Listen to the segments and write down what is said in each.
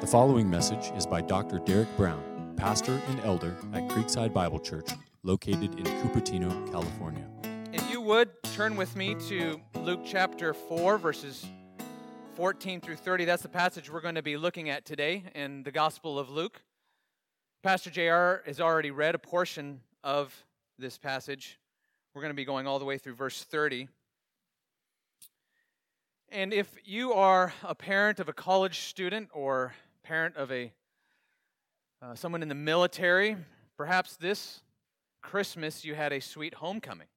The following message is by Dr. Derek Brown, pastor and elder at Creekside Bible Church, located in Cupertino, California. If you would turn with me to Luke chapter 4, verses 14 through 30, that's the passage we're going to be looking at today in the Gospel of Luke. Pastor JR has already read a portion of this passage. We're going to be going all the way through verse 30. And if you are a parent of a college student or parent of a uh, someone in the military, perhaps this Christmas you had a sweet homecoming.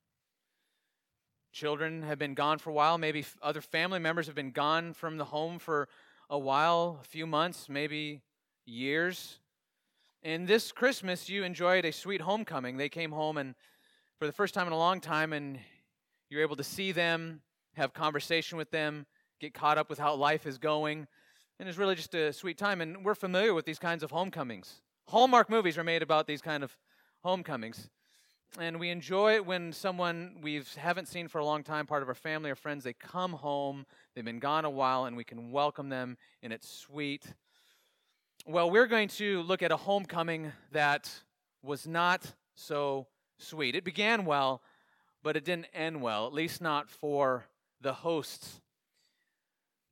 Children have been gone for a while, maybe other family members have been gone from the home for a while, a few months, maybe years. And this Christmas you enjoyed a sweet homecoming. They came home and for the first time in a long time and you're able to see them have conversation with them, get caught up with how life is going. And it's really just a sweet time. And we're familiar with these kinds of homecomings. Hallmark movies are made about these kind of homecomings. And we enjoy it when someone we haven't seen for a long time, part of our family or friends, they come home, they've been gone a while, and we can welcome them, and it's sweet. Well, we're going to look at a homecoming that was not so sweet. It began well, but it didn't end well, at least not for the hosts.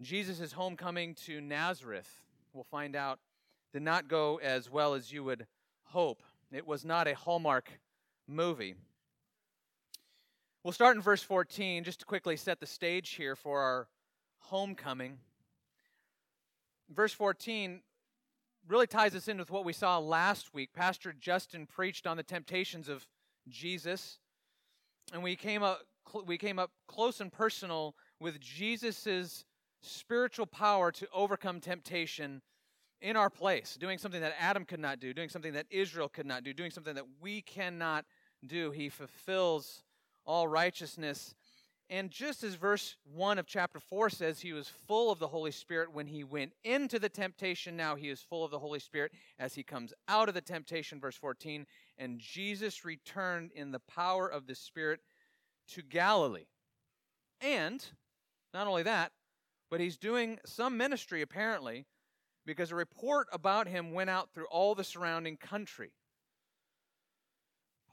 Jesus' homecoming to Nazareth, we'll find out, did not go as well as you would hope. It was not a Hallmark movie. We'll start in verse 14 just to quickly set the stage here for our homecoming. Verse 14 really ties us in with what we saw last week. Pastor Justin preached on the temptations of Jesus, and we came up we came up close and personal with Jesus's spiritual power to overcome temptation in our place, doing something that Adam could not do, doing something that Israel could not do, doing something that we cannot do. He fulfills all righteousness. And just as verse 1 of chapter 4 says, he was full of the Holy Spirit when he went into the temptation. Now he is full of the Holy Spirit as he comes out of the temptation, verse 14. And Jesus returned in the power of the Spirit to Galilee. And not only that, but he's doing some ministry apparently because a report about him went out through all the surrounding country.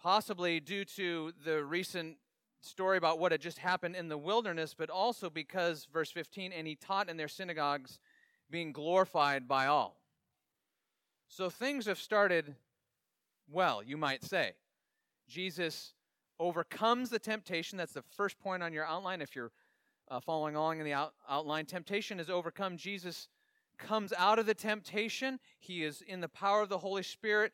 Possibly due to the recent story about what had just happened in the wilderness, but also because, verse 15, and he taught in their synagogues, being glorified by all. So things have started well, you might say. Jesus overcomes the temptation. That's the first point on your outline. If you're uh, following along in the out, outline, temptation is overcome. Jesus comes out of the temptation. He is in the power of the Holy Spirit.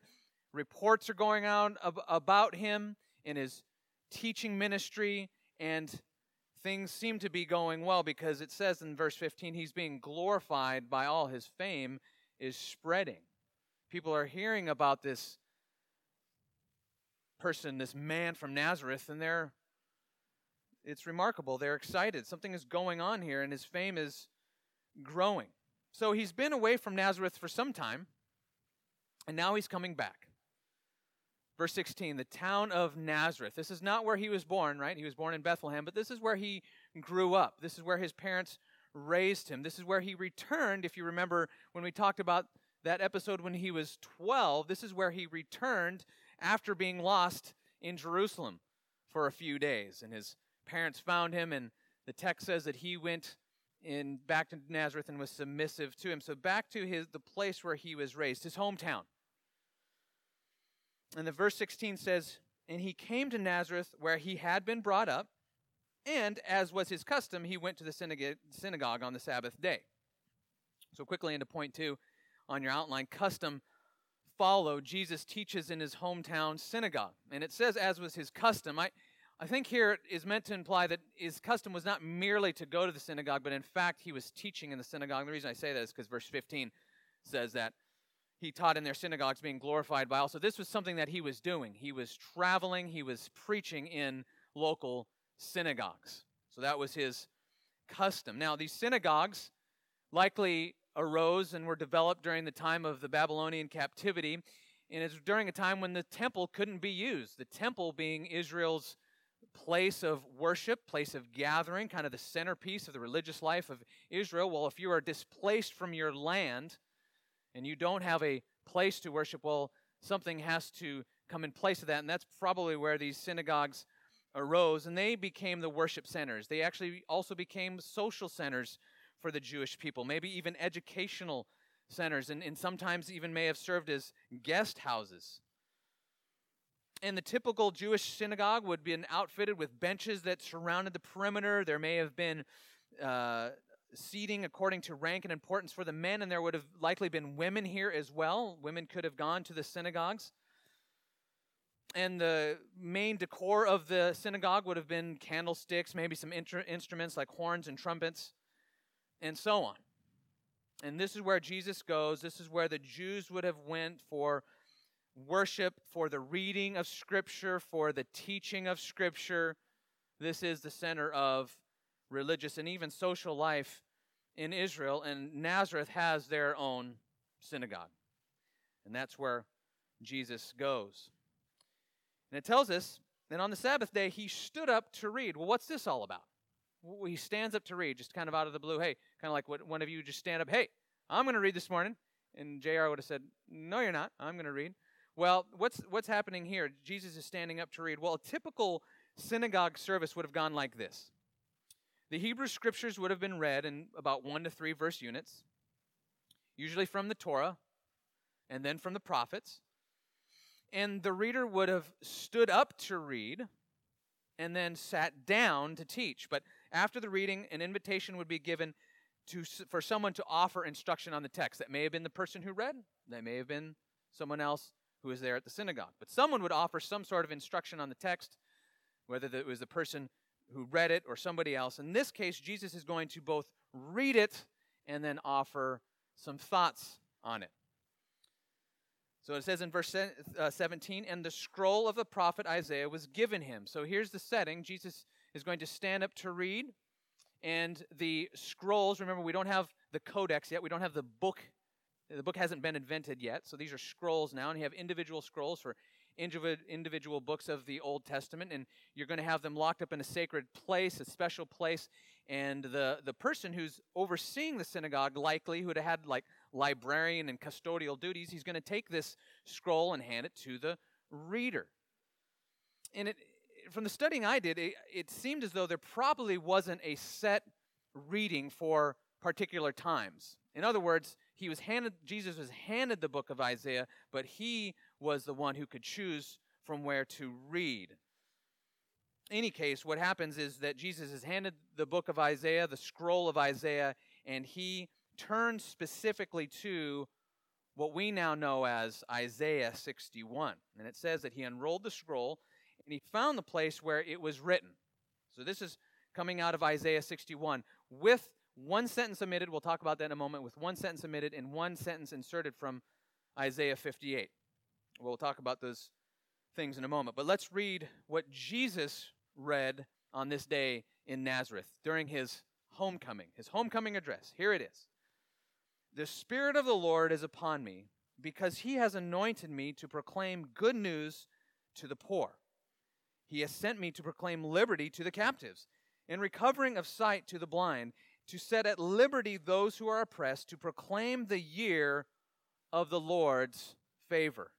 Reports are going out ab- about him in his teaching ministry, and things seem to be going well because it says in verse 15, he's being glorified by all. His fame is spreading. People are hearing about this person, this man from Nazareth, and they're it's remarkable. They're excited. Something is going on here, and his fame is growing. So he's been away from Nazareth for some time, and now he's coming back. Verse 16, the town of Nazareth. This is not where he was born, right? He was born in Bethlehem, but this is where he grew up. This is where his parents raised him. This is where he returned. If you remember when we talked about that episode when he was 12, this is where he returned after being lost in Jerusalem for a few days. And his parents found him, and the text says that he went in back to Nazareth and was submissive to him. So back to his the place where he was raised, his hometown. And the verse 16 says, And he came to Nazareth where he had been brought up, and as was his custom, he went to the synagogue on the Sabbath day. So quickly into point two on your outline, custom follow Jesus teaches in his hometown synagogue. And it says, as was his custom. I I think here is meant to imply that his custom was not merely to go to the synagogue, but in fact he was teaching in the synagogue. The reason I say that is because verse 15 says that he taught in their synagogues, being glorified by all. So this was something that he was doing. He was traveling, he was preaching in local synagogues. So that was his custom. Now, these synagogues likely arose and were developed during the time of the Babylonian captivity. And it's during a time when the temple couldn't be used. The temple being Israel's place of worship, place of gathering, kind of the centerpiece of the religious life of Israel. Well, if you are displaced from your land, and you don't have a place to worship, well, something has to come in place of that. And that's probably where these synagogues arose. And they became the worship centers. They actually also became social centers for the Jewish people, maybe even educational centers, and, and sometimes even may have served as guest houses. And the typical Jewish synagogue would be outfitted with benches that surrounded the perimeter. There may have been uh, seating according to rank and importance for the men, and there would have likely been women here as well. Women could have gone to the synagogues. And the main decor of the synagogue would have been candlesticks, maybe some inter- instruments like horns and trumpets, and so on. And this is where Jesus goes. This is where the Jews would have went for worship, for the reading of Scripture, for the teaching of Scripture. This is the center of religious and even social life in Israel, and Nazareth has their own synagogue. And that's where Jesus goes. And it tells us that on the Sabbath day, he stood up to read. Well, what's this all about? Well, he stands up to read, just kind of out of the blue. Hey, kind of like what one of you just stand up. Hey, I'm going to read this morning. And JR would have said, No, you're not. I'm going to read. Well, what's, what's happening here? Jesus is standing up to read. Well, a typical synagogue service would have gone like this the Hebrew scriptures would have been read in about one to three verse units, usually from the Torah and then from the prophets. And the reader would have stood up to read and then sat down to teach. But after the reading, an invitation would be given to, for someone to offer instruction on the text. That may have been the person who read, that may have been someone else who was there at the synagogue. But someone would offer some sort of instruction on the text, whether it was the person who read it or somebody else. In this case, Jesus is going to both read it and then offer some thoughts on it. So it says in verse uh, 17, and the scroll of the prophet Isaiah was given him. So here's the setting. Jesus is going to stand up to read, and the scrolls, remember, we don't have the codex yet, we don't have the book. The book hasn't been invented yet, so these are scrolls now, and you have individual scrolls for individual books of the Old Testament, and you're going to have them locked up in a sacred place, a special place. And the, the person who's overseeing the synagogue, likely, who would have had like librarian and custodial duties, he's going to take this scroll and hand it to the reader. And it, from the studying I did, it, it seemed as though there probably wasn't a set reading for particular times. In other words, he was handed Jesus was handed the book of Isaiah, but he was the one who could choose from where to read. In any case, what happens is that Jesus is handed the book of Isaiah, the scroll of Isaiah, and he turns specifically to what we now know as Isaiah 61. And it says that he unrolled the scroll and he found the place where it was written. So this is coming out of Isaiah 61 with one sentence omitted. We'll talk about that in a moment. With one sentence omitted and one sentence inserted from Isaiah 58. We'll talk about those things in a moment. But let's read what Jesus read on this day in Nazareth during his homecoming, his homecoming address. Here it is The Spirit of the Lord is upon me, because he has anointed me to proclaim good news to the poor. He has sent me to proclaim liberty to the captives, and recovering of sight to the blind, to set at liberty those who are oppressed, to proclaim the year of the Lord's favor.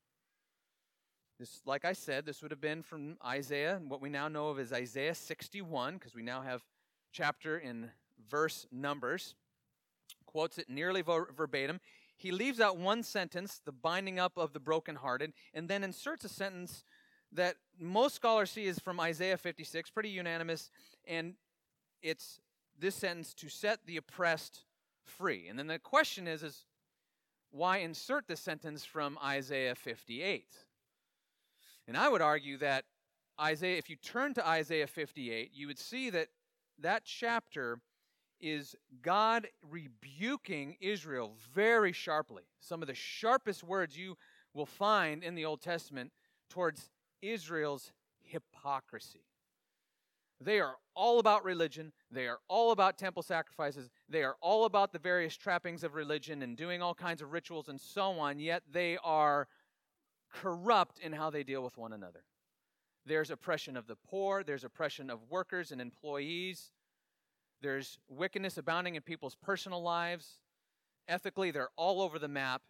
This, like I said, this would have been from Isaiah, what we now know of as Isaiah 61, because we now have chapter and verse numbers. Quotes it nearly verbatim. He leaves out one sentence, the binding up of the brokenhearted, and then inserts a sentence that most scholars see is from Isaiah 56, pretty unanimous, and it's this sentence to set the oppressed free. And then the question is, is why insert the sentence from Isaiah 58? And I would argue that Isaiah, if you turn to Isaiah 58, you would see that that chapter is God rebuking Israel very sharply. Some of the sharpest words you will find in the Old Testament towards Israel's hypocrisy. They are all about religion. They are all about temple sacrifices. They are all about the various trappings of religion and doing all kinds of rituals and so on, yet they are corrupt in how they deal with one another. There's oppression of the poor, there's oppression of workers and employees, there's wickedness abounding in people's personal lives. Ethically, they're all over the map,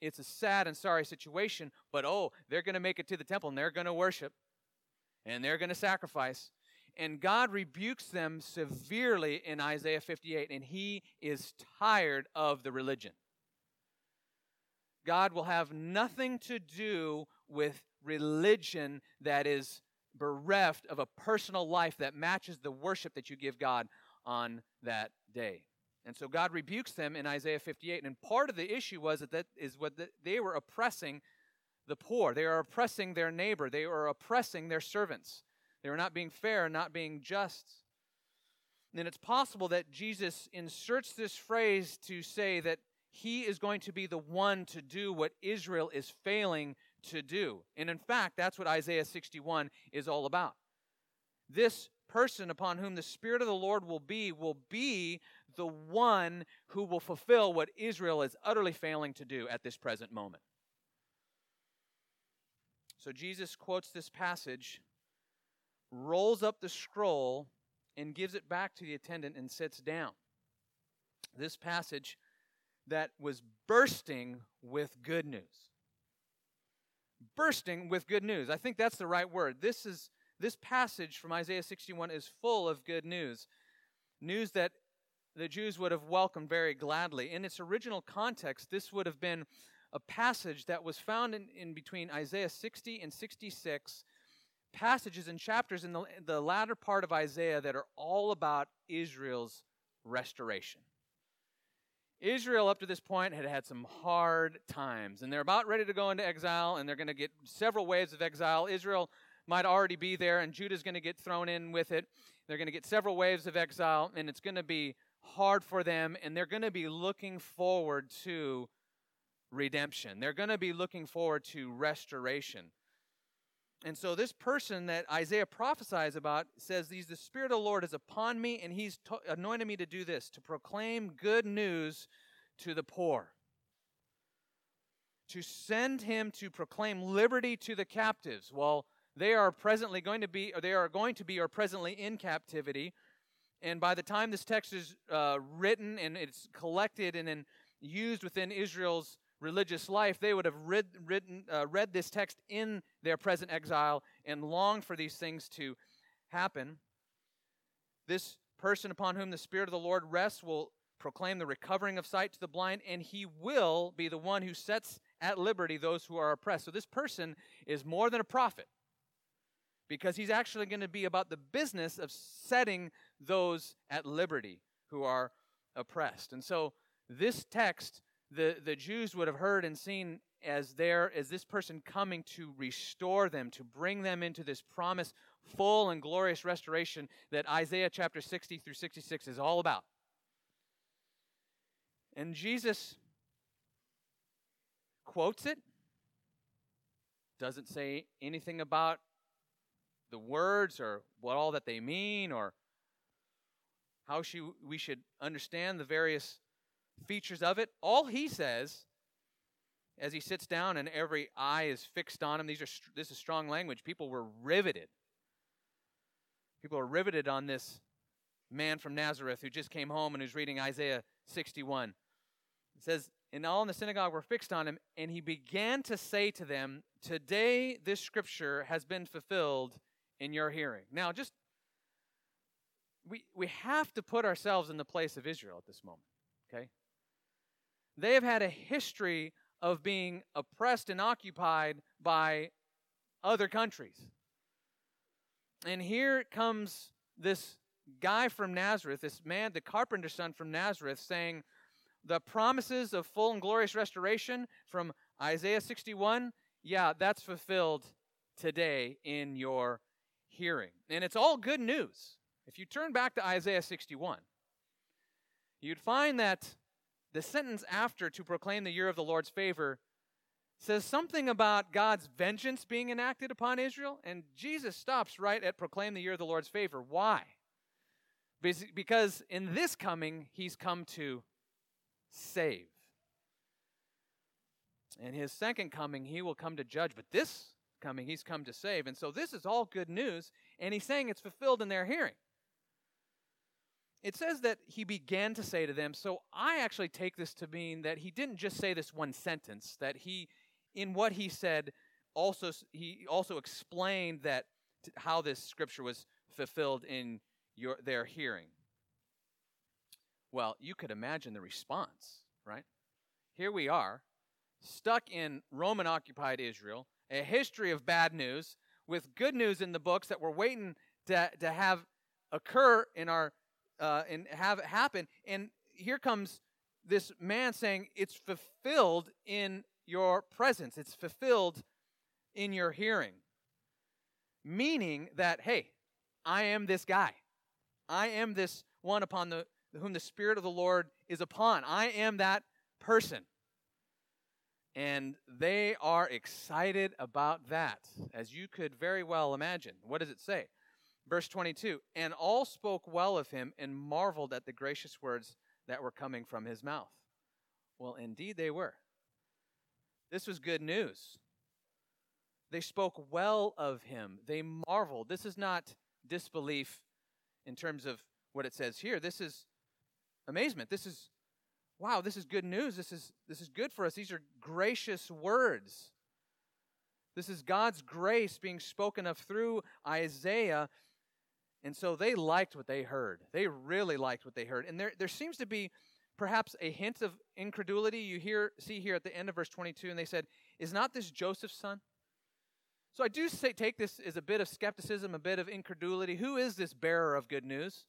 it's a sad and sorry situation, but oh, they're going to make it to the temple and they're going to worship and they're going to sacrifice. And God rebukes them severely in Isaiah 58, and he is tired of the religion. God will have nothing to do with religion that is bereft of a personal life that matches the worship that you give God on that day. And so God rebukes them in Isaiah 58. And part of the issue was that, that is what the, they were oppressing the poor. They are oppressing their neighbor. They are oppressing their servants. They were not being fair not being just. And it's possible that Jesus inserts this phrase to say that he is going to be the one to do what Israel is failing to do. And in fact, that's what Isaiah 61 is all about. This person upon whom the Spirit of the Lord will be will be the one who will fulfill what Israel is utterly failing to do at this present moment. So Jesus quotes this passage, rolls up the scroll, and gives it back to the attendant and sits down. This passage that was bursting with good news. Bursting with good news. I think that's the right word. This is this passage from Isaiah 61 is full of good news. News that the Jews would have welcomed very gladly. In its original context, this would have been a passage that was found in, in between Isaiah 60 and 66, passages and chapters in the, the latter part of Isaiah that are all about Israel's restoration. Israel, up to this point, had had some hard times, and they're about ready to go into exile, and they're going to get several waves of exile. Israel might already be there, and Judah's going to get thrown in with it. They're going to get several waves of exile, and it's going to be hard for them, and they're going to be looking forward to redemption. They're going to be looking forward to restoration. And so, this person that Isaiah prophesies about says, "These the Spirit of the Lord is upon me, and He's to- anointed me to do this, to proclaim good news to the poor, to send Him to proclaim liberty to the captives." Well, they are presently going to be, or they are going to be, or presently in captivity. And by the time this text is uh, written and it's collected and then used within Israel's religious life, they would have read, written, uh, read this text in their present exile and longed for these things to happen. This person upon whom the Spirit of the Lord rests will proclaim the recovering of sight to the blind, and he will be the one who sets at liberty those who are oppressed. So this person is more than a prophet because he's actually going to be about the business of setting those at liberty who are oppressed. And so this text the, the Jews would have heard and seen as there as this person coming to restore them, to bring them into this promise full and glorious restoration that Isaiah chapter 60 through 66 is all about. And Jesus quotes it, doesn't say anything about the words or what all that they mean or how she, we should understand the various features of it. All he says as he sits down and every eye is fixed on him, these are, this is strong language. People were riveted. People are riveted on this man from Nazareth who just came home and who's reading Isaiah 61. It says, And all in the synagogue were fixed on him, and he began to say to them, Today this scripture has been fulfilled in your hearing. Now, just we, we have to put ourselves in the place of Israel at this moment, okay? They have had a history of being oppressed and occupied by other countries. And here comes this guy from Nazareth, this man, the carpenter's son from Nazareth, saying, The promises of full and glorious restoration from Isaiah 61, yeah, that's fulfilled today in your hearing. And it's all good news. If you turn back to Isaiah 61, you'd find that the sentence after to proclaim the year of the Lord's favor says something about God's vengeance being enacted upon Israel, and Jesus stops right at proclaim the year of the Lord's favor. Why? Because in this coming, he's come to save. In his second coming, he will come to judge, but this coming, he's come to save. And so this is all good news, and he's saying it's fulfilled in their hearing. It says that he began to say to them. So I actually take this to mean that he didn't just say this one sentence, that he, in what he said, also he also explained that how this scripture was fulfilled in your their hearing. Well, you could imagine the response, right? Here we are, stuck in Roman occupied Israel, a history of bad news, with good news in the books that we're waiting to, to have occur in our uh, and have it happen. And here comes this man saying, It's fulfilled in your presence, it's fulfilled in your hearing. Meaning that, hey, I am this guy. I am this one upon the whom the Spirit of the Lord is upon. I am that person. And they are excited about that, as you could very well imagine. What does it say? Verse 22 And all spoke well of him and marveled at the gracious words that were coming from his mouth. Well, indeed they were. This was good news. They spoke well of him. They marveled. This is not disbelief in terms of what it says here. This is amazement. This is wow, this is good news. This is this is good for us. These are gracious words. This is God's grace being spoken of through Isaiah. And so they liked what they heard. They really liked what they heard. And there, there seems to be perhaps a hint of incredulity. You hear, see here at the end of verse 22, and they said, Is not this Joseph's son? So I do say, take this as a bit of skepticism, a bit of incredulity. Who is this bearer of good news?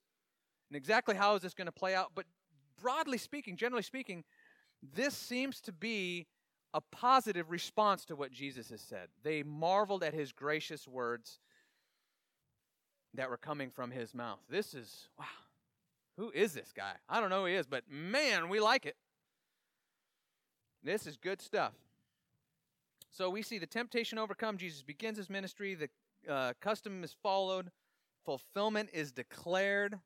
And exactly how is this going to play out? But broadly speaking, generally speaking, this seems to be a positive response to what Jesus has said. They marveled at his gracious words that were coming from his mouth. This is, wow, who is this guy? I don't know who he is, but man, we like it. This is good stuff. So we see the temptation overcome. Jesus begins his ministry. The uh, custom is followed. Fulfillment is declared.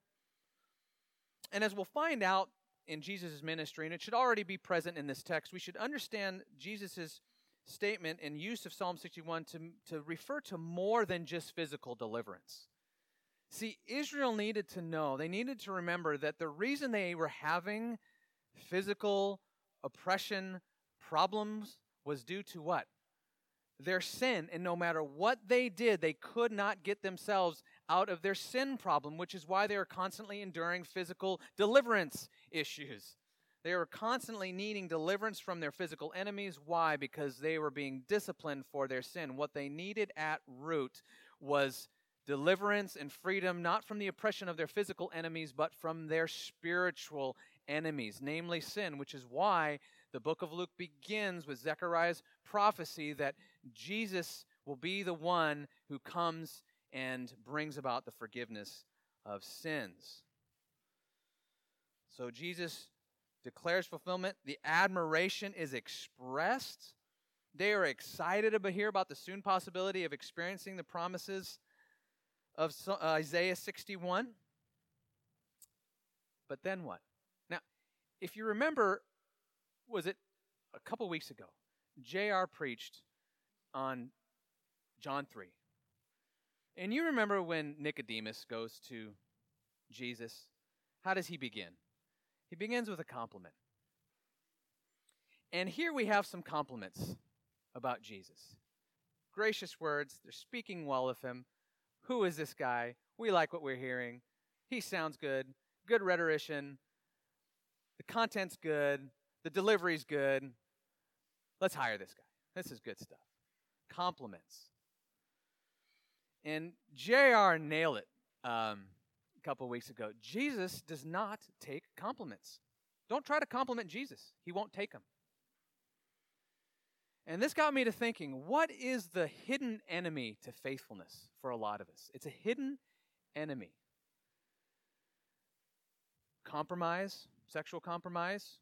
And as we'll find out in Jesus' ministry, and it should already be present in this text, we should understand Jesus' statement and use of Psalm 61 to, to refer to more than just physical deliverance. See, Israel needed to know, they needed to remember that the reason they were having physical oppression problems was due to what? Their sin. And no matter what they did, they could not get themselves out of their sin problem, which is why they were constantly enduring physical deliverance issues. They were constantly needing deliverance from their physical enemies. Why? Because they were being disciplined for their sin. What they needed at root was deliverance and freedom, not from the oppression of their physical enemies, but from their spiritual enemies, namely sin, which is why the book of Luke begins with Zechariah's prophecy that Jesus will be the one who comes and brings about the forgiveness of sins. So Jesus declares fulfillment. The admiration is expressed. They are excited to hear about the soon possibility of experiencing the promises of uh, Isaiah 61. But then what? Now, if you remember, was it a couple weeks ago? JR preached on John 3. And you remember when Nicodemus goes to Jesus? How does he begin? He begins with a compliment. And here we have some compliments about Jesus. Gracious words, they're speaking well of him. Who is this guy? We like what we're hearing. He sounds good. Good rhetorician. The content's good. The delivery's good. Let's hire this guy. This is good stuff. Compliments. And JR nailed it um, a couple weeks ago. Jesus does not take compliments. Don't try to compliment Jesus, he won't take them. And this got me to thinking what is the hidden enemy to faithfulness for a lot of us? It's a hidden enemy. Compromise, sexual compromise,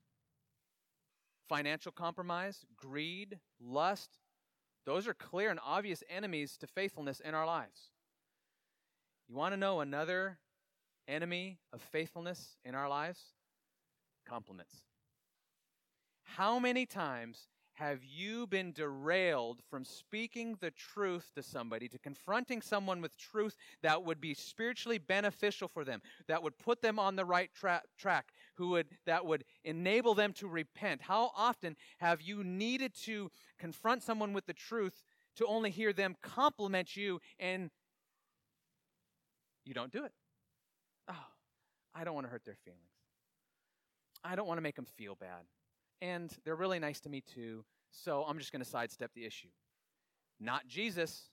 financial compromise, greed, lust. Those are clear and obvious enemies to faithfulness in our lives. You want to know another enemy of faithfulness in our lives? Compliments. How many times have you been derailed from speaking the truth to somebody, to confronting someone with truth that would be spiritually beneficial for them, that would put them on the right tra- track, who would that would enable them to repent? How often have you needed to confront someone with the truth to only hear them compliment you and you don't do it? Oh, I don't want to hurt their feelings. I don't want to make them feel bad and they're really nice to me too, so I'm just going to sidestep the issue. Not Jesus.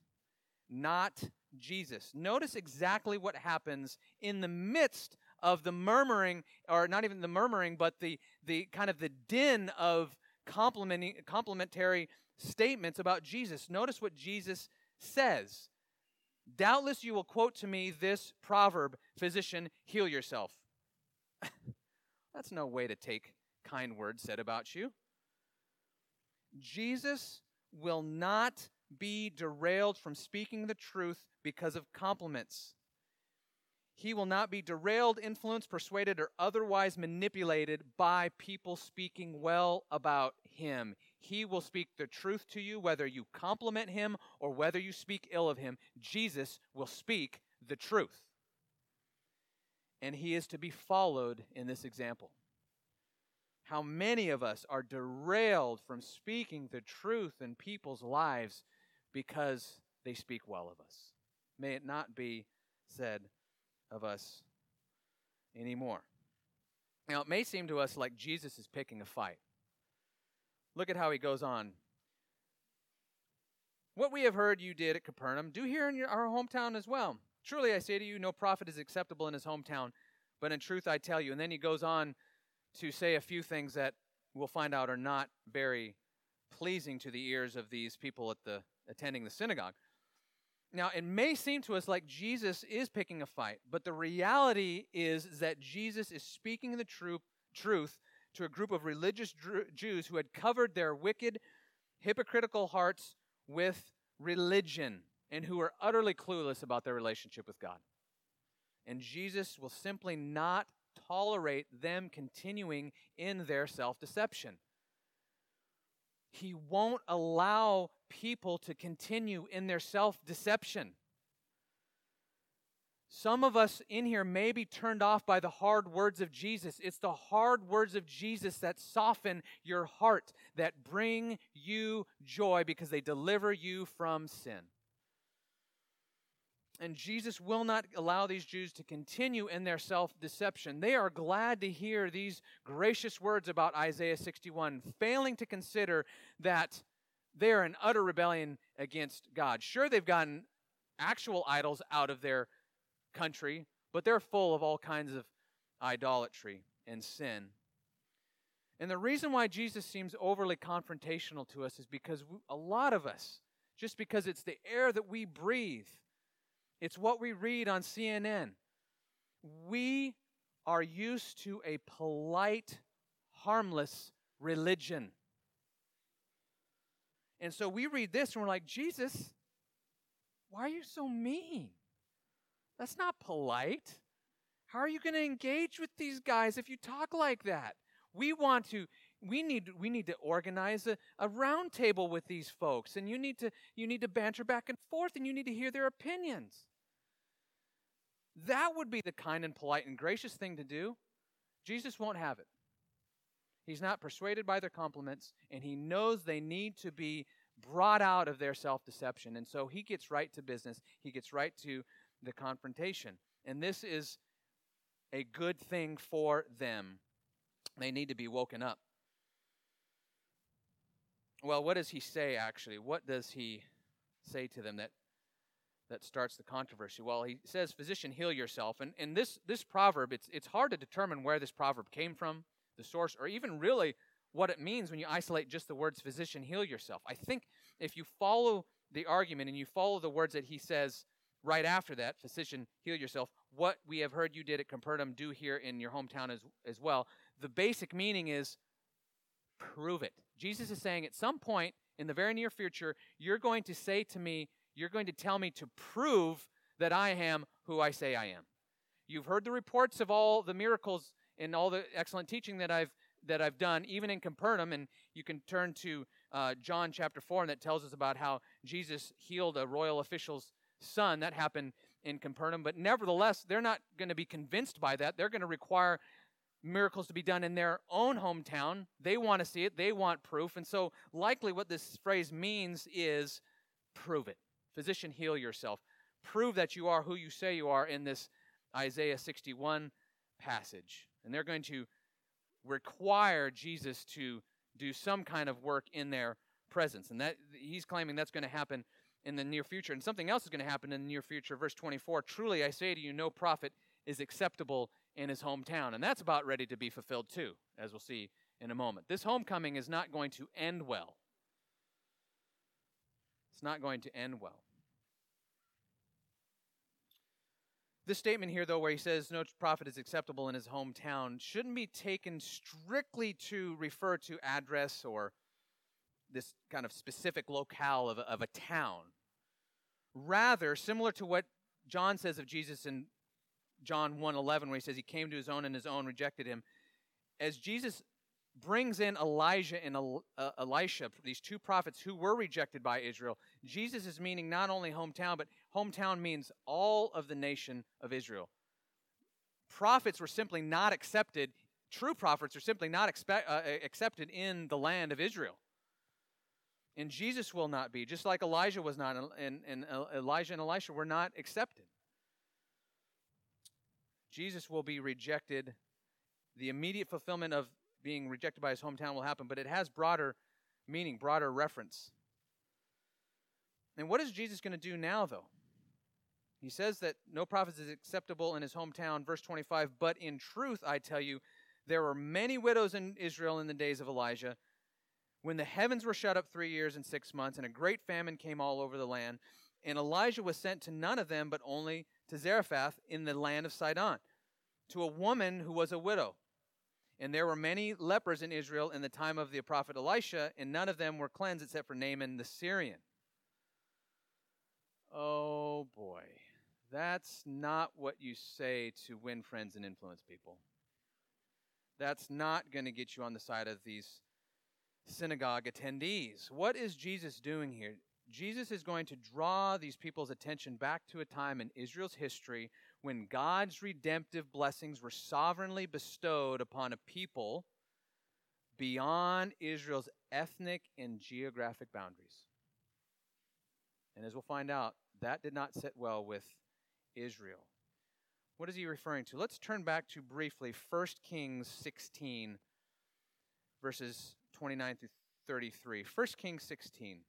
Not Jesus. Notice exactly what happens in the midst of the murmuring, or not even the murmuring, but the, the kind of the din of complimenting, complimentary statements about Jesus. Notice what Jesus says. Doubtless you will quote to me this proverb Physician, heal yourself. That's no way to take kind words said about you. Jesus will not be derailed from speaking the truth because of compliments. He will not be derailed, influenced, persuaded, or otherwise manipulated by people speaking well about him. He will speak the truth to you, whether you compliment him or whether you speak ill of him. Jesus will speak the truth. And he is to be followed in this example how many of us are derailed from speaking the truth in people's lives because they speak well of us. May it not be said of us anymore. Now, it may seem to us like Jesus is picking a fight. Look at how he goes on. What we have heard you did at Capernaum, do here in your, our hometown as well. Truly, I say to you, no prophet is acceptable in his hometown, but in truth I tell you. And then he goes on to say a few things that we'll find out are not very pleasing to the ears of these people at the attending the synagogue. Now, it may seem to us like Jesus is picking a fight, but the reality is that Jesus is speaking the truth, truth to a group of religious Jews who had covered their wicked, hypocritical hearts with religion and who are utterly clueless about their relationship with God. And Jesus will simply not tolerate them continuing in their self deception. He won't allow people to continue in their self deception. Some of us in here may be turned off by the hard words of Jesus. It's the hard words of Jesus that soften your heart, that bring you joy because they deliver you from sin. And Jesus will not allow these Jews to continue in their self deception. They are glad to hear these gracious words about Isaiah 61, failing to consider that they are in utter rebellion against God. Sure, they've gotten actual idols out of their country, but they're full of all kinds of idolatry and sin. And the reason why Jesus seems overly confrontational to us is because a lot of us, just because it's the air that we breathe, it's what we read on CNN. We are used to a polite, harmless religion. And so we read this and we're like, Jesus, why are you so mean? That's not polite. How are you going to engage with these guys if you talk like that? We want to we need we need to organize a, a round table with these folks and you need to you need to banter back and forth and you need to hear their opinions. That would be the kind and polite and gracious thing to do. Jesus won't have it. He's not persuaded by their compliments, and he knows they need to be brought out of their self deception. And so he gets right to business, he gets right to the confrontation. And this is a good thing for them. They need to be woken up. Well, what does he say actually? What does he say to them that that starts the controversy? Well, he says, Physician, heal yourself. And in this, this proverb, it's, it's hard to determine where this proverb came from, the source, or even really what it means when you isolate just the words physician, heal yourself. I think if you follow the argument and you follow the words that he says right after that, physician, heal yourself, what we have heard you did at Capernaum, do here in your hometown as, as well. The basic meaning is prove it. Jesus is saying at some point in the very near future, you're going to say to me, you're going to tell me to prove that I am who I say I am. You've heard the reports of all the miracles and all the excellent teaching that I've that I've done, even in Capernaum, and you can turn to uh, John chapter 4, and that tells us about how Jesus healed a royal official's son. That happened in Capernaum. But nevertheless, they're not going to be convinced by that. They're going to require miracles to be done in their own hometown. They want to see it, they want proof. And so, likely, what this phrase means is prove it. Physician, heal yourself. Prove that you are who you say you are in this Isaiah 61 passage. And they're going to require Jesus to do some kind of work in their presence. And that he's claiming that's going to happen in the near future. And something else is going to happen in the near future. Verse 24 Truly I say to you, no prophet is acceptable in his hometown. And that's about ready to be fulfilled too, as we'll see in a moment. This homecoming is not going to end well. It's not going to end well. This statement here, though, where he says no prophet is acceptable in his hometown, shouldn't be taken strictly to refer to address or this kind of specific locale of a, of a town. Rather, similar to what John says of Jesus in John 1:11 where he says he came to his own and his own rejected him, as Jesus brings in Elijah and uh, Elisha, these two prophets who were rejected by Israel, Jesus is meaning not only hometown, but hometown means all of the nation of Israel. Prophets were simply not accepted, true prophets are simply not uh, accepted in the land of Israel. And Jesus will not be, just like Elijah was not, and, and Elijah and Elisha were not accepted. Jesus will be rejected. The immediate fulfillment of being rejected by his hometown will happen, but it has broader meaning, broader reference. And what is Jesus going to do now, though? He says that no prophet is acceptable in his hometown. Verse 25, but in truth, I tell you, there were many widows in Israel in the days of Elijah when the heavens were shut up three years and six months, and a great famine came all over the land, and Elijah was sent to none of them, but only to Zarephath in the land of Sidon, to a woman who was a widow. And there were many lepers in Israel in the time of the prophet Elisha, and none of them were cleansed except for Naaman the Syrian. Oh boy, that's not what you say to win friends and influence people. That's not going to get you on the side of these synagogue attendees. What is Jesus doing here? Jesus is going to draw these people's attention back to a time in Israel's history when God's redemptive blessings were sovereignly bestowed upon a people beyond Israel's ethnic and geographic boundaries. And as we'll find out, that did not sit well with Israel. What is he referring to? Let's turn back to briefly 1 Kings 16, verses 29 through 33. 1 Kings 16.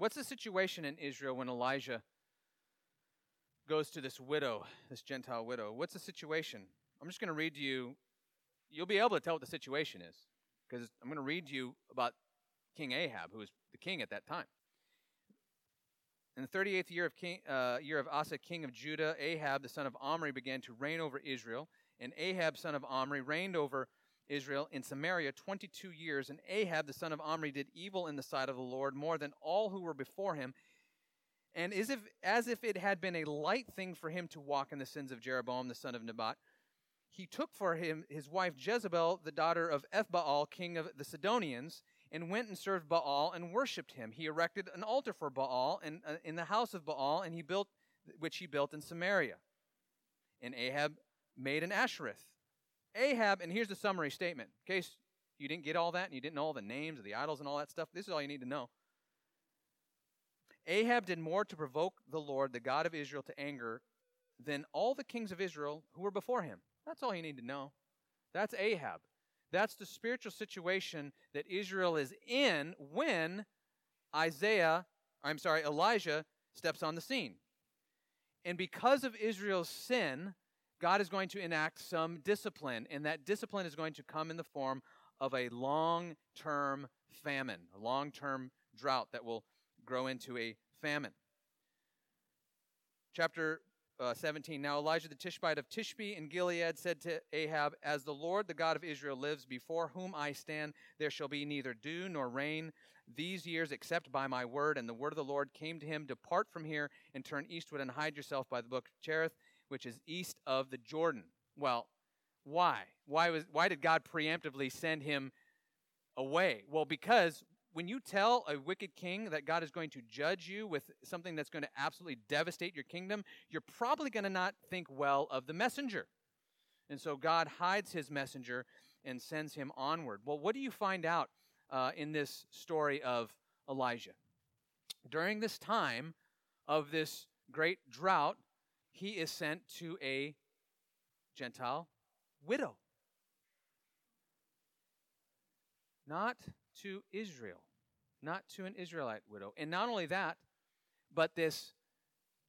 What's the situation in Israel when Elijah goes to this widow, this Gentile widow? What's the situation? I'm just going to read to you. You'll be able to tell what the situation is because I'm going to read to you about King Ahab, who was the king at that time. In the 38th year of, king, uh, year of Asa, king of Judah, Ahab, the son of Omri, began to reign over Israel. And Ahab, son of Omri, reigned over Israel in Samaria 22 years. And Ahab, the son of Omri, did evil in the sight of the Lord more than all who were before him. And as if, as if it had been a light thing for him to walk in the sins of Jeroboam, the son of Nebat, he took for him his wife Jezebel, the daughter of Ethbaal, king of the Sidonians, and went and served Baal and worshipped him. He erected an altar for Baal in, uh, in the house of Baal, and he built which he built in Samaria. And Ahab made an Asherah. Ahab, and here's the summary statement, in case you didn't get all that and you didn't know all the names of the idols and all that stuff, this is all you need to know. Ahab did more to provoke the Lord, the God of Israel, to anger than all the kings of Israel who were before him. That's all you need to know. That's Ahab. That's the spiritual situation that Israel is in when Isaiah, I'm sorry, Elijah steps on the scene. And because of Israel's sin, God is going to enact some discipline, and that discipline is going to come in the form of a long term famine, a long term drought that will grow into a famine. Chapter uh, 17 Now Elijah the Tishbite of Tishbe in Gilead said to Ahab, As the Lord, the God of Israel, lives, before whom I stand, there shall be neither dew nor rain these years except by my word. And the word of the Lord came to him Depart from here and turn eastward and hide yourself by the brook Cherith which is east of the Jordan. Well, why? Why was why did God preemptively send him away? Well, because when you tell a wicked king that God is going to judge you with something that's going to absolutely devastate your kingdom, you're probably going to not think well of the messenger. And so God hides his messenger and sends him onward. Well, what do you find out uh, in this story of Elijah? During this time of this great drought, he is sent to a Gentile widow. Not to Israel, not to an Israelite widow. And not only that, but this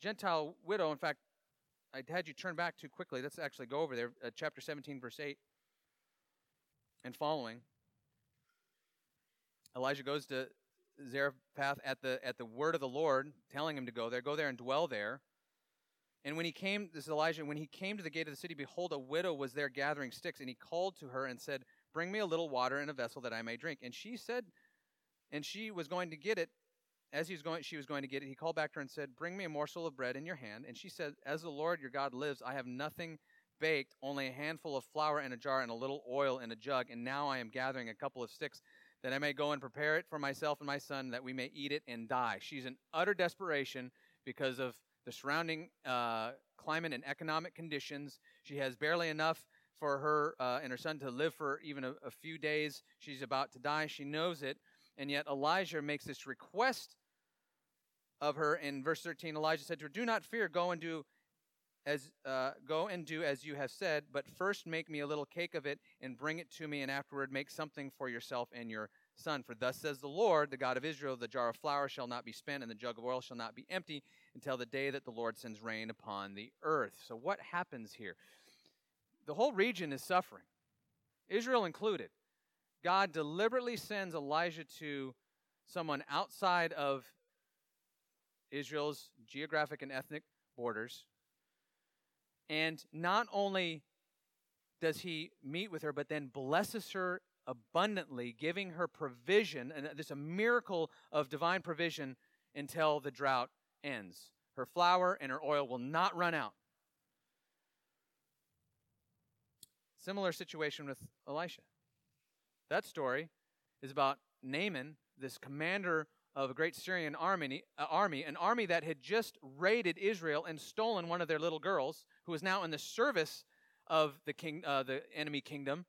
Gentile widow, in fact, I had you turn back too quickly. Let's actually go over there, uh, chapter 17, verse 8 and following. Elijah goes to Zarephath at the at the word of the Lord, telling him to go there. Go there and dwell there. And when he came, this is Elijah, when he came to the gate of the city, behold, a widow was there gathering sticks, and he called to her and said, Bring me a little water in a vessel that I may drink. And she said, and she was going to get it. As he was going, she was going to get it. He called back to her and said, Bring me a morsel of bread in your hand. And she said, As the Lord your God lives, I have nothing baked, only a handful of flour in a jar and a little oil in a jug. And now I am gathering a couple of sticks that I may go and prepare it for myself and my son, that we may eat it and die. She's in utter desperation because of the surrounding uh, climate and economic conditions. She has barely enough for her uh, and her son to live for even a, a few days. She's about to die. She knows it. And yet Elijah makes this request of her in verse 13. Elijah said to her, Do not fear, go and do as uh, go and do as you have said, but first make me a little cake of it and bring it to me, and afterward make something for yourself and your son. For thus says the Lord, the God of Israel, the jar of flour shall not be spent, and the jug of oil shall not be empty until the day that the Lord sends rain upon the earth. So what happens here? the whole region is suffering, Israel included. God deliberately sends Elijah to someone outside of Israel's geographic and ethnic borders. And not only does he meet with her, but then blesses her abundantly, giving her provision, and there's a miracle of divine provision until the drought ends. Her flour and her oil will not run out. Similar situation with Elisha. That story is about Naaman, this commander of a great Syrian army, uh, army, an army that had just raided Israel and stolen one of their little girls, who was now in the service of the king, uh, the enemy kingdom.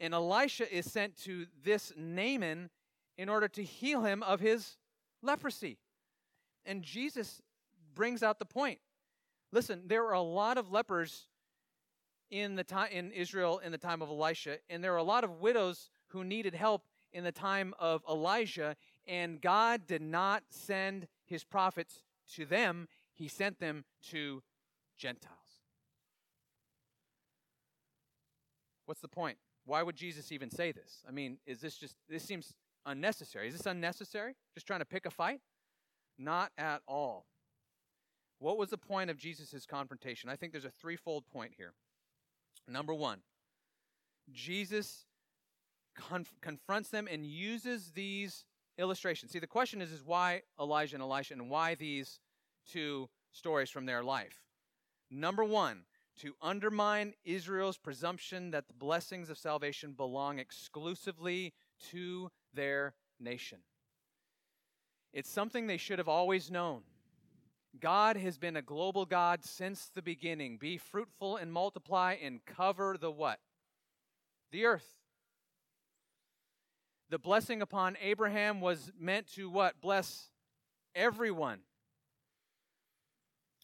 And Elisha is sent to this Naaman in order to heal him of his leprosy. And Jesus brings out the point. Listen, there were a lot of lepers in the time in Israel in the time of Elisha, and there were a lot of widows who needed help in the time of Elijah, and God did not send his prophets to them, he sent them to Gentiles. What's the point? Why would Jesus even say this? I mean, is this just this seems unnecessary? Is this unnecessary? Just trying to pick a fight? Not at all. What was the point of Jesus' confrontation? I think there's a threefold point here. Number one, Jesus conf- confronts them and uses these illustrations. See, the question is, is why Elijah and Elisha and why these two stories from their life? Number one, to undermine Israel's presumption that the blessings of salvation belong exclusively to their nation. It's something they should have always known. God has been a global God since the beginning. Be fruitful and multiply and cover the what? The earth. The blessing upon Abraham was meant to what? Bless everyone.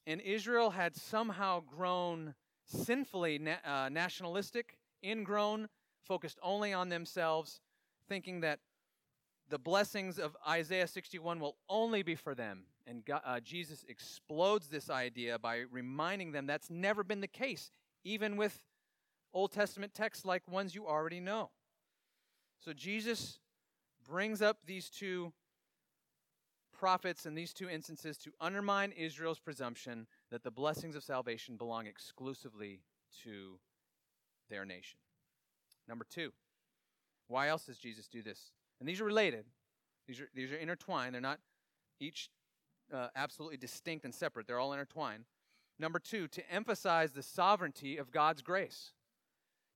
And Israel had somehow grown sinfully na- uh, nationalistic, ingrown, focused only on themselves, thinking that the blessings of Isaiah 61 will only be for them. And God, uh, Jesus explodes this idea by reminding them that's never been the case, even with Old Testament texts like ones you already know. So Jesus brings up these two prophets in these two instances to undermine Israel's presumption that the blessings of salvation belong exclusively to their nation. Number two, why else does Jesus do this? And these are related. These are, these are intertwined. They're not each uh, absolutely distinct and separate. They're all intertwined. Number two, to emphasize the sovereignty of God's grace.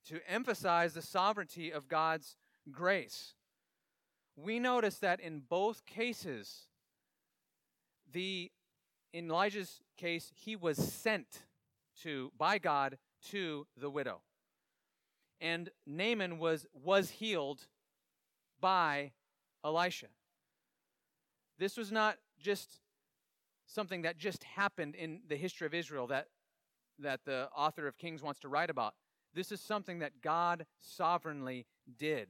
To emphasize the sovereignty of God's grace. We notice that in both cases, the in Elijah's case, he was sent to by God to the widow. And Naaman was was healed by Elisha. This was not just something that just happened in the history of Israel that, that the author of Kings wants to write about. This is something that God sovereignly did.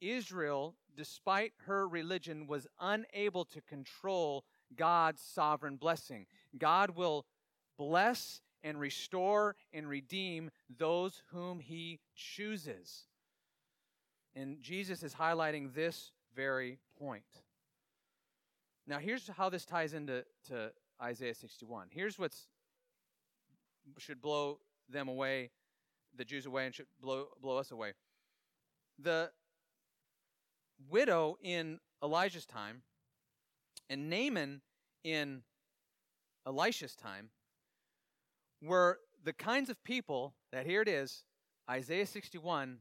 Israel, despite her religion, was unable to control God's sovereign blessing. God will bless and restore and redeem those whom he chooses. And Jesus is highlighting this very point. Now, here's how this ties into to Isaiah 61. Here's what's should blow them away, the Jews away, and should blow, blow us away. The widow in Elijah's time and Naaman in Elisha's time were the kinds of people that here it is, Isaiah 61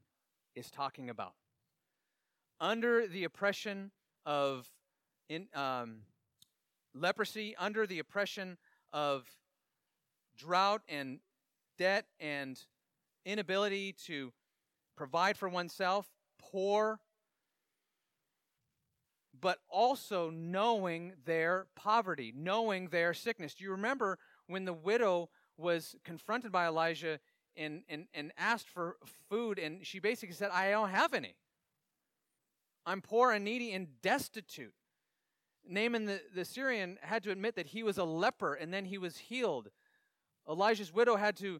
is talking about. Under the oppression of in, um, leprosy, under the oppression of drought and debt and inability to provide for oneself, poor, but also knowing their poverty, knowing their sickness. Do you remember when the widow was confronted by Elijah and, and, and asked for food, and she basically said, I don't have any. I'm poor and needy and destitute. Naaman the, the Syrian had to admit that he was a leper and then he was healed. Elijah's widow had to,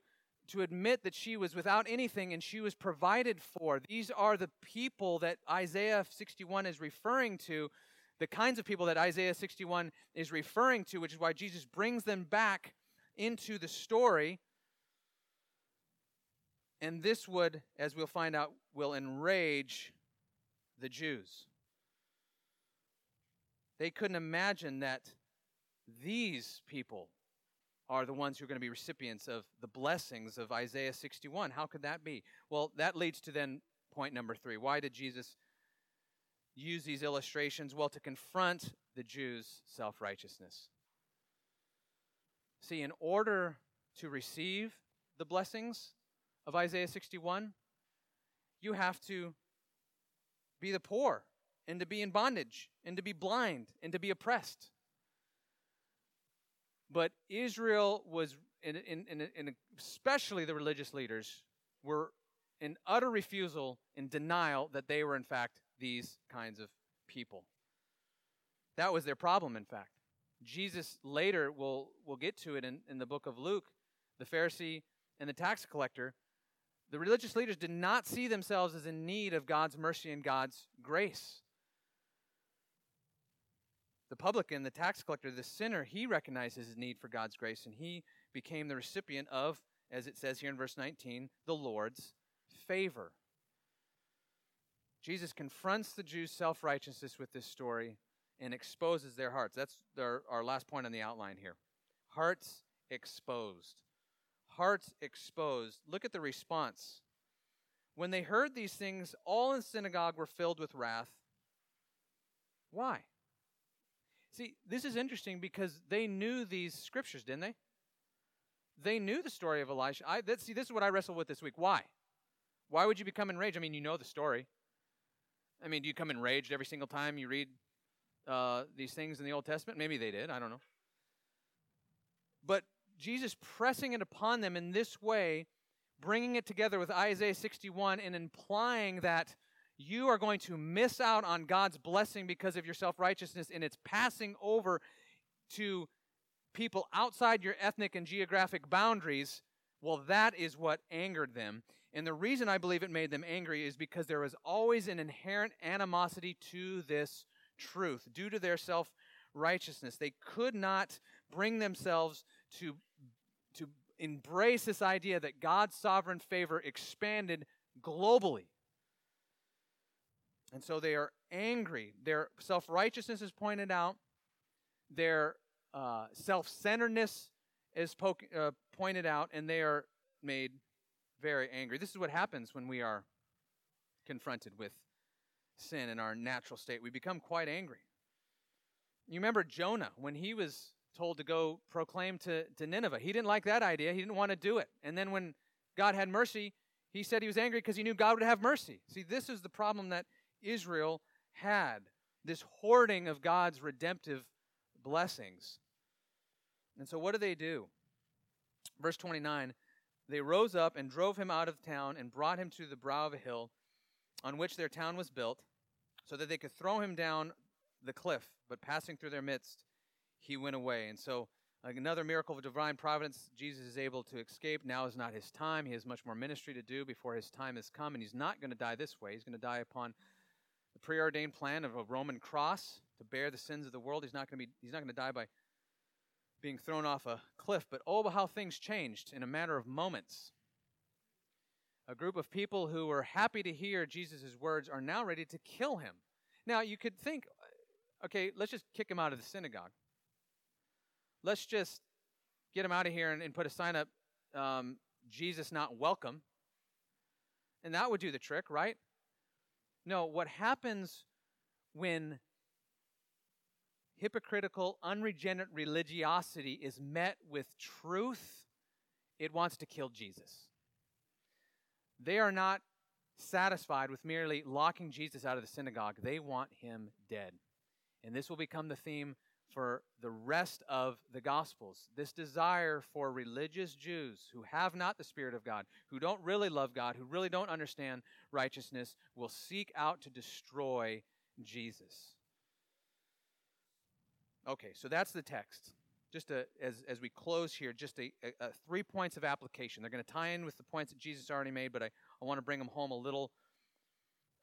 to admit that she was without anything and she was provided for. These are the people that Isaiah 61 is referring to, the kinds of people that Isaiah 61 is referring to, which is why Jesus brings them back into the story. And this would, as we'll find out, will enrage the Jews. They couldn't imagine that these people are the ones who are going to be recipients of the blessings of Isaiah 61. How could that be? Well, that leads to then point number three. Why did Jesus use these illustrations? Well, to confront the Jews' self righteousness. See, in order to receive the blessings of Isaiah 61, you have to be the poor and to be in bondage and to be blind and to be oppressed. But Israel was, in especially the religious leaders, were in utter refusal and denial that they were, in fact, these kinds of people. That was their problem, in fact. Jesus later will will get to it in, in the book of Luke, the Pharisee and the tax collector. The religious leaders did not see themselves as in need of God's mercy and God's grace. The publican, the tax collector, the sinner, he recognizes his need for God's grace and he became the recipient of, as it says here in verse 19, the Lord's favor. Jesus confronts the Jews' self righteousness with this story and exposes their hearts. That's our, our last point on the outline here. Hearts exposed. Hearts exposed. Look at the response. When they heard these things, all in the synagogue were filled with wrath. Why? See, this is interesting because they knew these scriptures, didn't they? They knew the story of Elisha. I, that, see, this is what I wrestled with this week. Why? Why would you become enraged? I mean, you know the story. I mean, do you come enraged every single time you read uh, these things in the Old Testament? Maybe they did. I don't know. But Jesus pressing it upon them in this way, bringing it together with Isaiah 61 and implying that you are going to miss out on God's blessing because of your self righteousness, and it's passing over to people outside your ethnic and geographic boundaries. Well, that is what angered them. And the reason I believe it made them angry is because there was always an inherent animosity to this truth due to their self righteousness. They could not bring themselves to, to embrace this idea that God's sovereign favor expanded globally. And so they are angry. Their self righteousness is pointed out, their uh, self centeredness is poke, uh, pointed out, and they are made very angry. This is what happens when we are confronted with sin in our natural state. We become quite angry. You remember Jonah when he was told to go proclaim to, to Nineveh. He didn't like that idea. He didn't want to do it. And then when God had mercy, he said he was angry because he knew God would have mercy. See, this is the problem that Israel had this hoarding of God's redemptive blessings. And so, what do they do? Verse 29 They rose up and drove him out of town and brought him to the brow of a hill on which their town was built, so that they could throw him down the cliff. But passing through their midst, he went away. And so, another miracle of divine providence, Jesus is able to escape. Now is not his time. He has much more ministry to do before his time has come, and he's not going to die this way. He's going to die upon preordained plan of a Roman cross to bear the sins of the world. He's not going to be. He's not going to die by being thrown off a cliff. But oh, how things changed in a matter of moments. A group of people who were happy to hear Jesus' words are now ready to kill him. Now, you could think, okay, let's just kick him out of the synagogue. Let's just get him out of here and, and put a sign up um, Jesus not welcome. And that would do the trick, right? No, what happens when hypocritical, unregenerate religiosity is met with truth, it wants to kill Jesus. They are not satisfied with merely locking Jesus out of the synagogue, they want him dead. And this will become the theme for the rest of the Gospels. This desire for religious Jews who have not the Spirit of God, who don't really love God, who really don't understand righteousness, will seek out to destroy Jesus. Okay, so that's the text. Just a, as, as we close here, just a, a, a three points of application. They're going to tie in with the points that Jesus already made, but I, I want to bring them home a little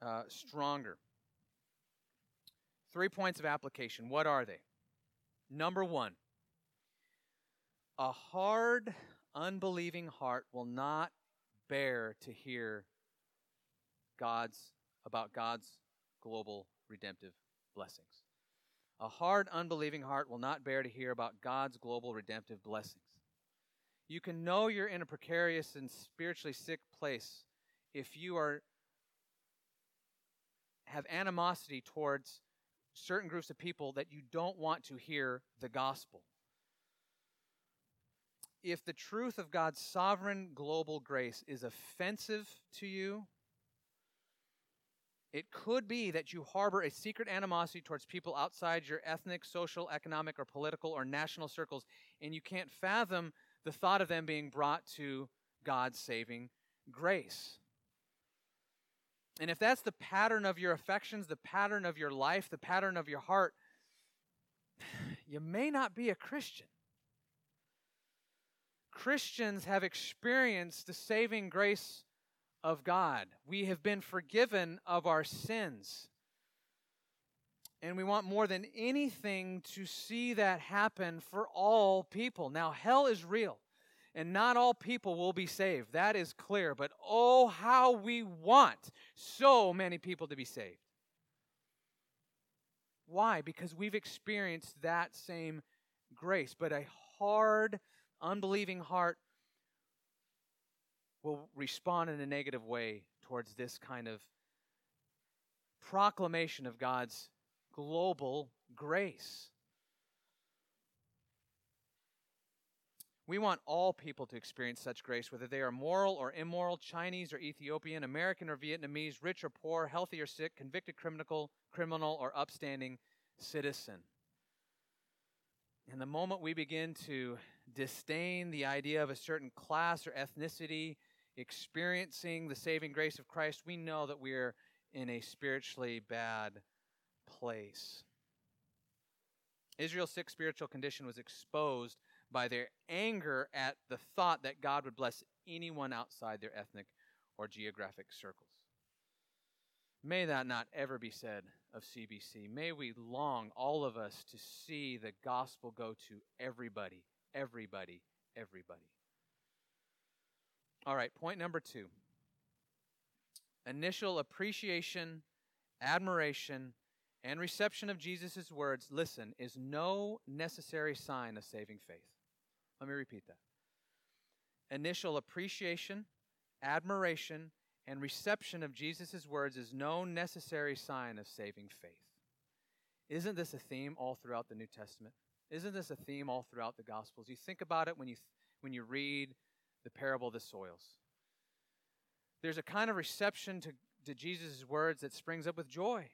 uh, stronger. Three points of application. What are they? Number one, a hard, unbelieving heart will not bear to hear God's about God's global redemptive blessings. A hard, unbelieving heart will not bear to hear about God's global redemptive blessings. You can know you're in a precarious and spiritually sick place if you are have animosity towards certain groups of people that you don't want to hear the gospel. If the truth of God's sovereign global grace is offensive to you, it could be that you harbor a secret animosity towards people outside your ethnic, social, economic, or political or national circles, and you can't fathom the thought of them being brought to God's saving grace. And if that's the pattern of your affections, the pattern of your life, the pattern of your heart, you may not be a Christian. Christians have experienced the saving grace of God. We have been forgiven of our sins. And we want more than anything to see that happen for all people. Now, hell is real, and not all people will be saved. That is clear. But oh, how we want so many people to be saved. Why? Because we've experienced that same grace. But a hard, unbelieving heart will respond in a negative way towards this kind of proclamation of God's global grace. We want all people to experience such grace, whether they are moral or immoral, Chinese or Ethiopian, American or Vietnamese, rich or poor, healthy or sick, convicted criminal, criminal or upstanding citizen. And the moment we begin to disdain the idea of a certain class or ethnicity experiencing the saving grace of Christ, we know that we are in a spiritually bad place. Israel's sick spiritual condition was exposed by their anger at the thought that God would bless anyone outside their ethnic or geographic circles. May that not ever be said of CBC. May we long, all of us, to see the gospel go to everybody, everybody, everybody. All right, point number two initial appreciation, admiration, and reception of Jesus' words, listen, is no necessary sign of saving faith. Let me repeat that. Initial appreciation, admiration, and reception of Jesus' words is no necessary sign of saving faith. Isn't this a theme all throughout the New Testament? Isn't this a theme all throughout the Gospels? You think about it when you, when you read the parable of the soils. There's a kind of reception to, to Jesus' words that springs up with joy,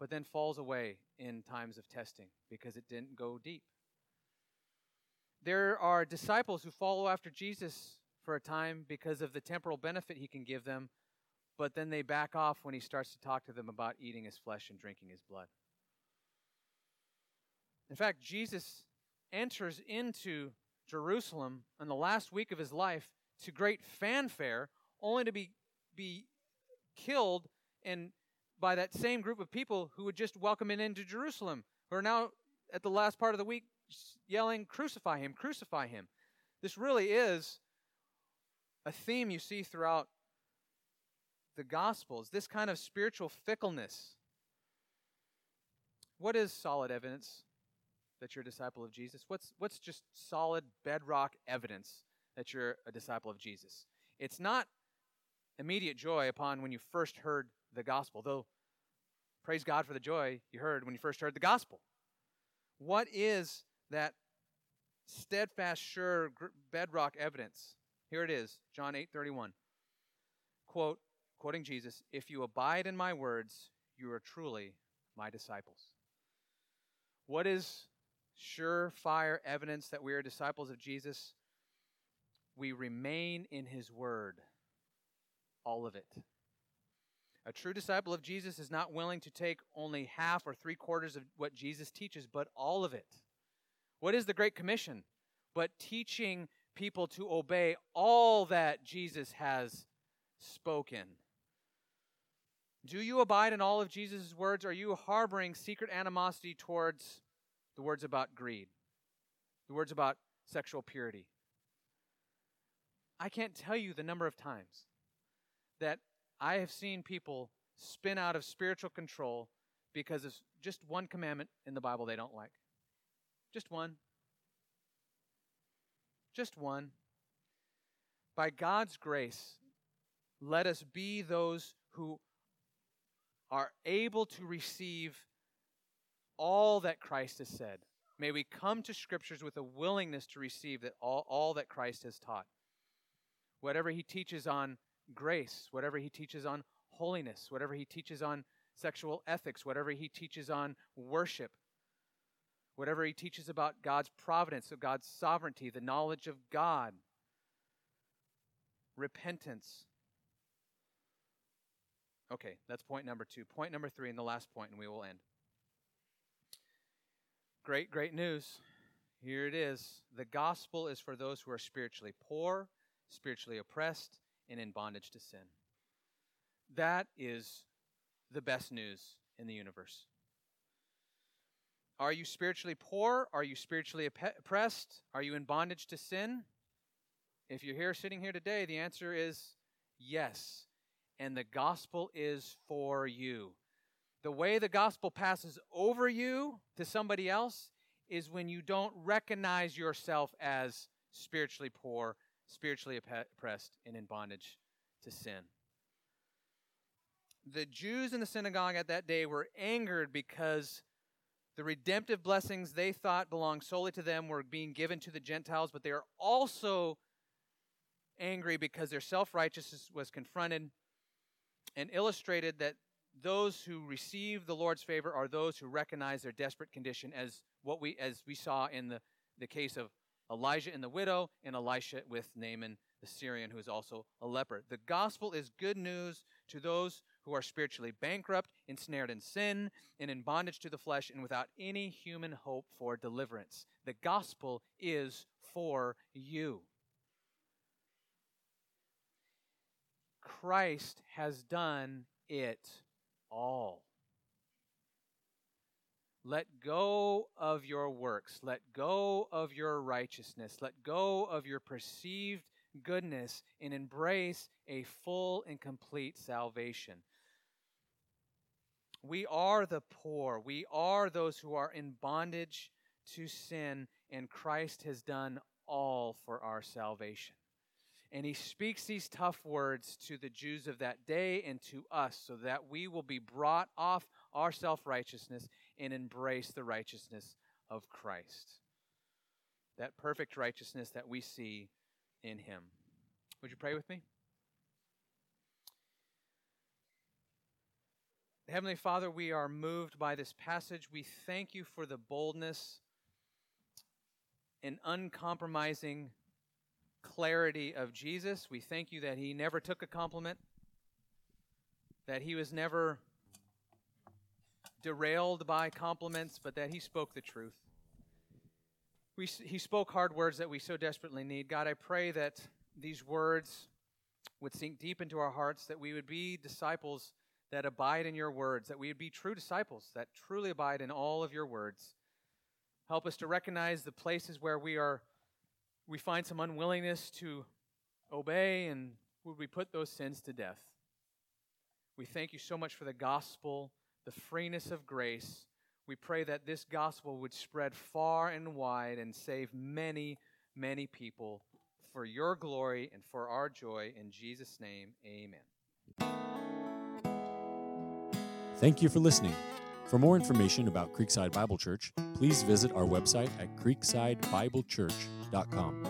but then falls away in times of testing because it didn't go deep. There are disciples who follow after Jesus for a time because of the temporal benefit he can give them, but then they back off when he starts to talk to them about eating his flesh and drinking his blood. In fact, Jesus enters into Jerusalem in the last week of his life to great fanfare, only to be, be killed and by that same group of people who would just welcome him into Jerusalem, who are now at the last part of the week yelling, Crucify him, crucify him. This really is a theme you see throughout the Gospels this kind of spiritual fickleness. What is solid evidence that you're a disciple of Jesus? What's, what's just solid bedrock evidence that you're a disciple of Jesus? It's not immediate joy upon when you first heard the gospel, though praise God for the joy you heard when you first heard the gospel. What is that steadfast, sure bedrock evidence? Here it is, John 8 31. Quote, quoting Jesus, If you abide in my words, you are truly my disciples. What is surefire evidence that we are disciples of Jesus? We remain in his word, all of it. A true disciple of Jesus is not willing to take only half or three quarters of what Jesus teaches, but all of it. What is the Great Commission? But teaching people to obey all that Jesus has spoken. Do you abide in all of Jesus' words? Are you harboring secret animosity towards the words about greed, the words about sexual purity? I can't tell you the number of times that I have seen people spin out of spiritual control because of just one commandment in the Bible they don't like. Just one. Just one. By God's grace, let us be those who are able to receive all that Christ has said. May we come to scriptures with a willingness to receive that all, all that Christ has taught. Whatever he teaches on grace, whatever he teaches on holiness, whatever he teaches on sexual ethics, whatever he teaches on worship, whatever he teaches about God's providence, of God's sovereignty, the knowledge of God, repentance. Okay, that's point number two. Point number three, and the last point, and we will end. Great, great news. Here it is. The gospel is for those who are spiritually poor, spiritually oppressed, and in bondage to sin. That is the best news in the universe. Are you spiritually poor? Are you spiritually oppressed? Are you in bondage to sin? If you're here sitting here today, the answer is yes. And the gospel is for you. The way the gospel passes over you to somebody else is when you don't recognize yourself as spiritually poor spiritually oppressed and in bondage to sin. The Jews in the synagogue at that day were angered because the redemptive blessings they thought belonged solely to them were being given to the Gentiles, but they are also angry because their self righteousness was confronted and illustrated that those who receive the Lord's favor are those who recognize their desperate condition as what we as we saw in the, the case of Elijah and the widow, and Elisha with Naaman the Syrian, who is also a leper. The gospel is good news to those who are spiritually bankrupt, ensnared in sin, and in bondage to the flesh, and without any human hope for deliverance. The gospel is for you. Christ has done it all. Let go of your works. Let go of your righteousness. Let go of your perceived goodness and embrace a full and complete salvation. We are the poor. We are those who are in bondage to sin and Christ has done all for our salvation. And he speaks these tough words to the Jews of that day and to us so that we will be brought off our self righteousness and embrace the righteousness of Christ. That perfect righteousness that we see in him. Would you pray with me? Heavenly Father, we are moved by this passage. We thank you for the boldness and uncompromising clarity of Jesus. We thank you that he never took a compliment, that he was never derailed by compliments, but that he spoke the truth. We, he spoke hard words that we so desperately need. God, I pray that these words would sink deep into our hearts, that we would be disciples that abide in your words, that we would be true disciples that truly abide in all of your words. Help us to recognize the places where we are we find some unwillingness to obey and would we put those sins to death. We thank you so much for the gospel, the freeness of grace. We pray that this gospel would spread far and wide and save many, many people for your glory and for our joy. In Jesus' name, amen. Thank you for listening. For more information about Creekside Bible Church, please visit our website at creeksidebiblechurch.com.